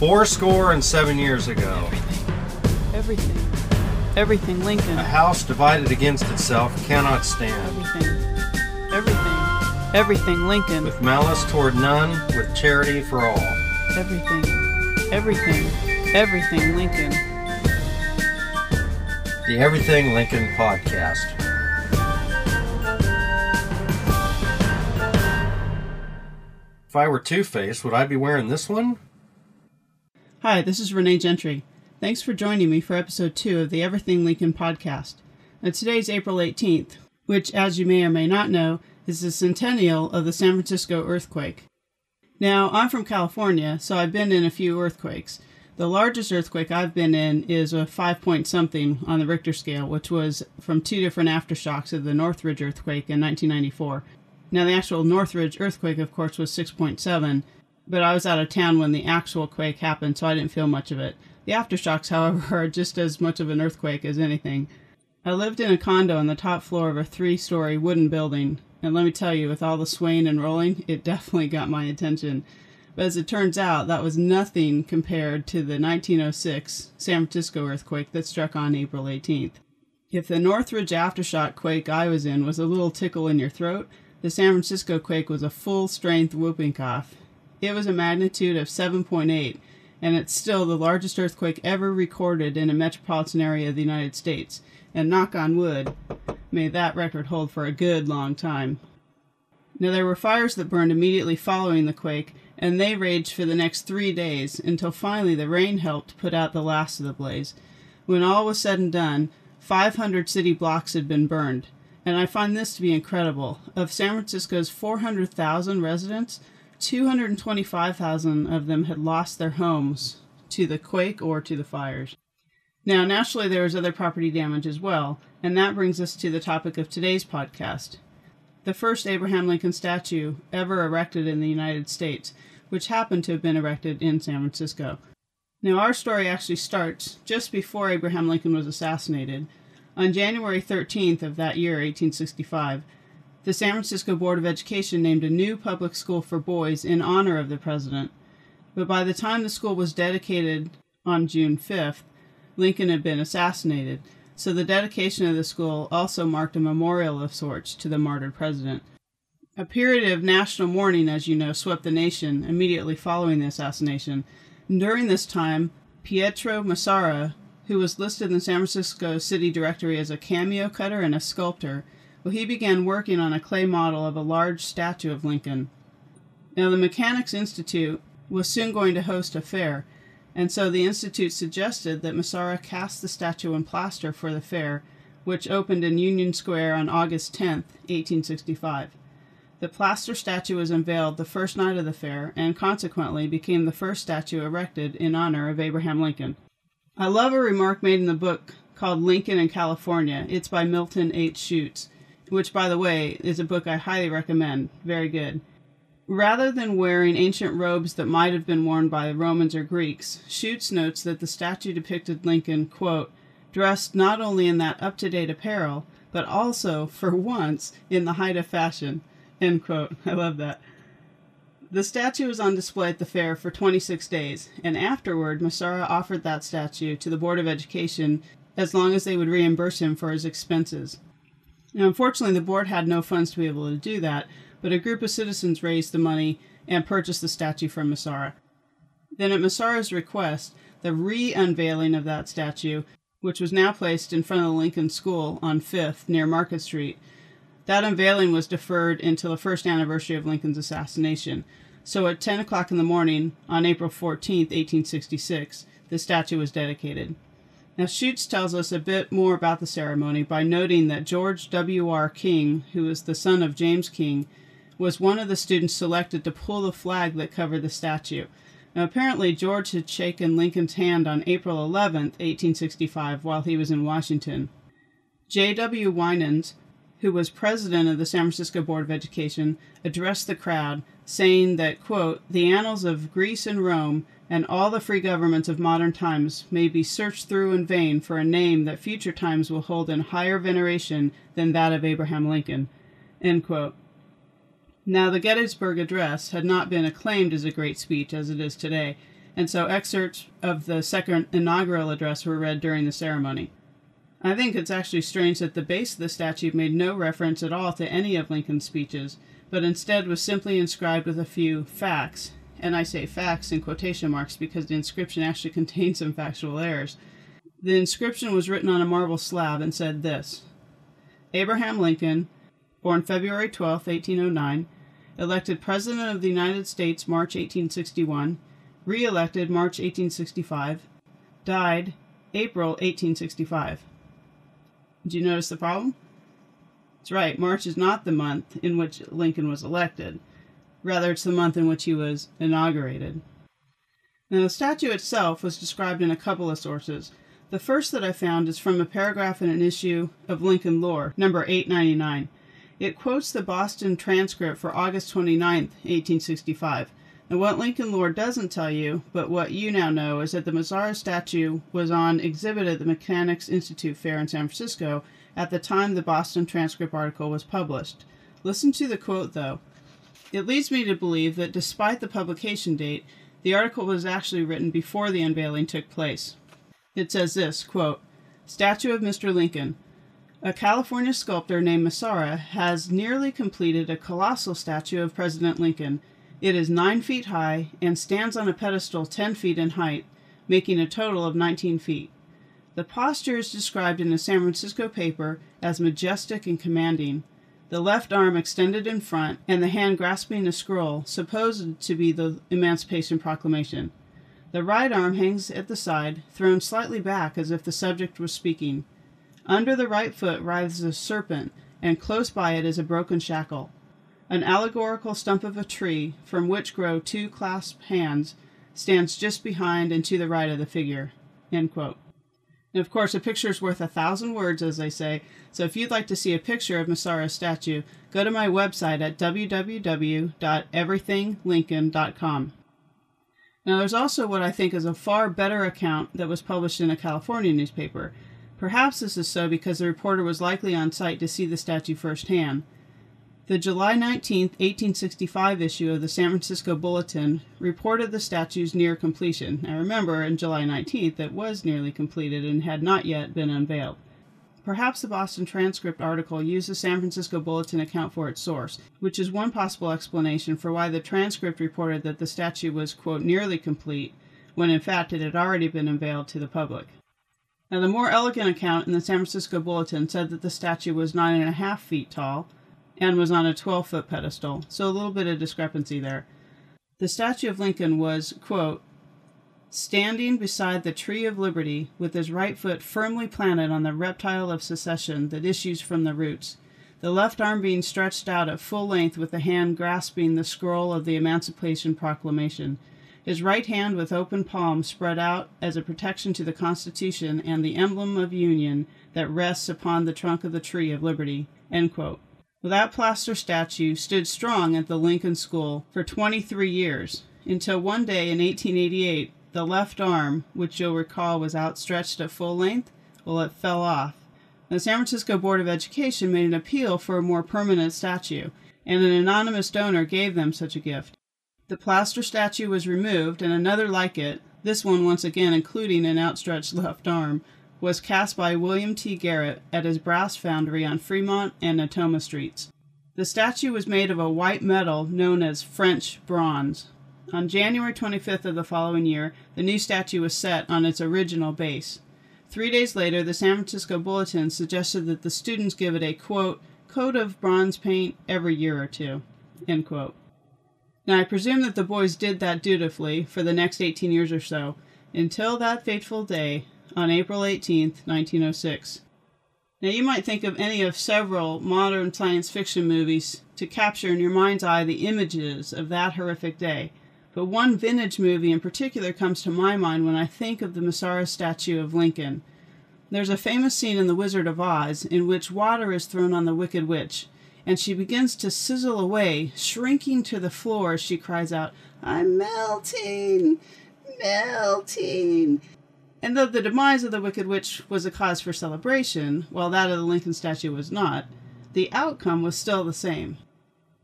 Four score and seven years ago, Everything. Everything Lincoln. a house divided against itself cannot stand. Everything. Everything. Everything Lincoln. With malice toward none, with charity for all. Everything. Everything. Everything Lincoln. The Everything Lincoln Podcast. If I were Two Face, would I be wearing this one? Hi, this is Renee Gentry. Thanks for joining me for episode two of the Everything Lincoln podcast. Now, today's April 18th, which, as you may or may not know, is the centennial of the San Francisco earthquake. Now, I'm from California, so I've been in a few earthquakes. The largest earthquake I've been in is a five point something on the Richter scale, which was from two different aftershocks of the Northridge earthquake in 1994. Now, the actual Northridge earthquake, of course, was 6.7, but I was out of town when the actual quake happened, so I didn't feel much of it. The aftershocks, however, are just as much of an earthquake as anything. I lived in a condo on the top floor of a three story wooden building, and let me tell you, with all the swaying and rolling, it definitely got my attention. But as it turns out, that was nothing compared to the 1906 San Francisco earthquake that struck on April 18th. If the Northridge aftershock quake I was in was a little tickle in your throat, the San Francisco quake was a full strength whooping cough. It was a magnitude of 7.8, and it's still the largest earthquake ever recorded in a metropolitan area of the United States. And knock on wood, may that record hold for a good long time. Now, there were fires that burned immediately following the quake, and they raged for the next three days until finally the rain helped put out the last of the blaze. When all was said and done, 500 city blocks had been burned. And I find this to be incredible. Of San Francisco's 400,000 residents, 225,000 of them had lost their homes to the quake or to the fires. Now, naturally, there was other property damage as well, and that brings us to the topic of today's podcast the first Abraham Lincoln statue ever erected in the United States, which happened to have been erected in San Francisco. Now, our story actually starts just before Abraham Lincoln was assassinated. On January 13th of that year, 1865, the San Francisco Board of Education named a new public school for boys in honor of the president. But by the time the school was dedicated on June 5th, Lincoln had been assassinated, so the dedication of the school also marked a memorial of sorts to the martyred president. A period of national mourning, as you know, swept the nation immediately following the assassination. During this time, Pietro Mezzara, who was listed in the San Francisco City Directory as a cameo cutter and a sculptor, well, he began working on a clay model of a large statue of Lincoln. Now, the Mechanics Institute was soon going to host a fair, and so the Institute suggested that Mezzara cast the statue in plaster for the fair, which opened in Union Square on August 10, 1865. The plaster statue was unveiled the first night of the fair and consequently became the first statue erected in honor of Abraham Lincoln. I love a remark made in the book called Lincoln in California. It's by Milton H. Shutes, which, by the way, is a book I highly recommend. Very good. Rather than wearing ancient robes that might have been worn by the Romans or Greeks, Shutes notes that the statue depicted Lincoln, quote, dressed not only in that up to date apparel, but also, for once, in the height of fashion. End quote. I love that. The statue was on display at the fair for 26 days, and afterward, Mezzara offered that statue to the Board of Education as long as they would reimburse him for his expenses. Now, unfortunately, the board had no funds to be able to do that, but a group of citizens raised the money and purchased the statue from Mezzara. Then, at Mezzara's request, the re unveiling of that statue, which was now placed in front of the Lincoln School on 5th near Market Street, that unveiling was deferred until the first anniversary of Lincoln's assassination. So, at 10 o'clock in the morning on April 14, 1866, the statue was dedicated. Now, Shutes tells us a bit more about the ceremony by noting that George W.R. King, who was the son of James King, was one of the students selected to pull the flag that covered the statue. Now, apparently, George had shaken Lincoln's hand on April 11, 1865, while he was in Washington. J.W. Winans, who was president of the San Francisco Board of Education, addressed the crowd, saying that, quote, the annals of Greece and Rome and all the free governments of modern times may be searched through in vain for a name that future times will hold in higher veneration than that of Abraham Lincoln. End quote. Now, the Gettysburg Address had not been acclaimed as a great speech as it is today, and so excerpts of the second inaugural address were read during the ceremony. I think it's actually strange that the base of the statue made no reference at all to any of Lincoln's speeches, but instead was simply inscribed with a few facts, and I say facts in quotation marks because the inscription actually contains some factual errors. The inscription was written on a marble slab and said this Abraham Lincoln, born February 12, 1809, elected President of the United States March 1861, re elected March 1865, died April 1865. Did you notice the problem? That's right, March is not the month in which Lincoln was elected. Rather, it's the month in which he was inaugurated. Now, the statue itself was described in a couple of sources. The first that I found is from a paragraph in an issue of Lincoln Lore, number 899. It quotes the Boston transcript for August 29, 1865. And what Lincoln Lore doesn't tell you, but what you now know, is that the Mezzara statue was on exhibit at the Mechanics Institute Fair in San Francisco at the time the Boston transcript article was published. Listen to the quote, though. It leads me to believe that despite the publication date, the article was actually written before the unveiling took place. It says this quote, Statue of Mr. Lincoln. A California sculptor named Mezzara has nearly completed a colossal statue of President Lincoln. It is nine feet high and stands on a pedestal 10 feet in height, making a total of 19 feet. The posture is described in a San Francisco paper as majestic and commanding the left arm extended in front, and the hand grasping a scroll, supposed to be the Emancipation Proclamation. The right arm hangs at the side, thrown slightly back as if the subject was speaking. Under the right foot writhes a serpent, and close by it is a broken shackle. An allegorical stump of a tree, from which grow two clasped hands, stands just behind and to the right of the figure. And of course, a picture is worth a thousand words, as they say. So if you'd like to see a picture of Mezzara's statue, go to my website at www.everythinglincoln.com. Now, there's also what I think is a far better account that was published in a California newspaper. Perhaps this is so because the reporter was likely on site to see the statue firsthand. The July 19, 1865 issue of the San Francisco Bulletin reported the statue's near completion. Now remember, in July 19th, it was nearly completed and had not yet been unveiled. Perhaps the Boston Transcript article used the San Francisco Bulletin account for its source, which is one possible explanation for why the transcript reported that the statue was, quote, nearly complete, when in fact it had already been unveiled to the public. Now, the more elegant account in the San Francisco Bulletin said that the statue was nine and a half feet tall, and was on a 12 foot pedestal, so a little bit of discrepancy there. The statue of Lincoln was, quote, standing beside the tree of liberty with his right foot firmly planted on the reptile of secession that issues from the roots, the left arm being stretched out at full length with the hand grasping the scroll of the Emancipation Proclamation, his right hand with open palm spread out as a protection to the Constitution and the emblem of Union that rests upon the trunk of the tree of liberty. That plaster statue stood strong at the Lincoln School for 23 years until one day in 1888, the left arm, which you'll recall was outstretched at full length, well, it fell off. The San Francisco Board of Education made an appeal for a more permanent statue, and an anonymous donor gave them such a gift. The plaster statue was removed, and another like it, this one once again including an outstretched left arm, was cast by William T. Garratt at his brass foundry on Fremont and Natoma Streets. The statue was made of a white metal known as French bronze. On January 25th of the following year, the new statue was set on its original base. Three days later, the San Francisco Bulletin suggested that the students give it a quote, coat of bronze paint every year or two. End quote. Now, I presume that the boys did that dutifully for the next 18 years or so, until that fateful day on April 18, 1906. Now, you might think of any of several modern science fiction movies to capture in your mind's eye the images of that horrific day, but one vintage movie in particular comes to my mind when I think of the Mezzara statue of Lincoln. There's a famous scene in The Wizard of Oz in which water is thrown on the Wicked Witch, and she begins to sizzle away, shrinking to the floor as she cries out, I'm melting, melting. And though the demise of the Wicked Witch was a cause for celebration, while that of the Lincoln statue was not, the outcome was still the same.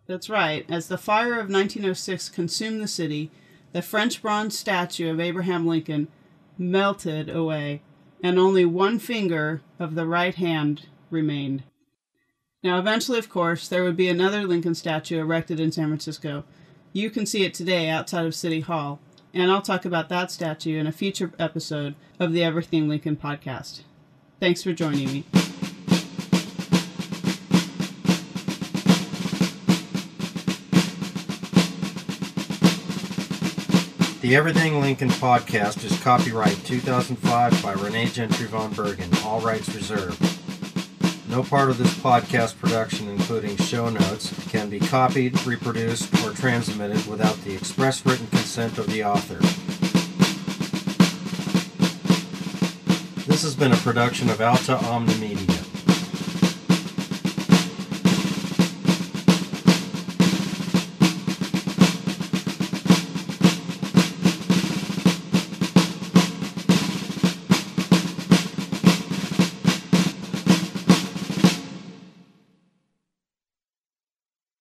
That's right, as the fire of 1906 consumed the city, the French bronze statue of Abraham Lincoln melted away, and only one finger of the right hand remained. Now, eventually, of course, there would be another Lincoln statue erected in San Francisco. You can see it today outside of City Hall, and I'll talk about that statue in a future episode of the Everything Lincoln podcast. Thanks for joining me. The Everything Lincoln podcast is copyright 2005 by Renee Gentry von Bergen, all rights reserved. No part of this podcast production, including show notes, can be copied, reproduced, or transmitted without the express written consent of the author. This has been a production of Alta Omni Media.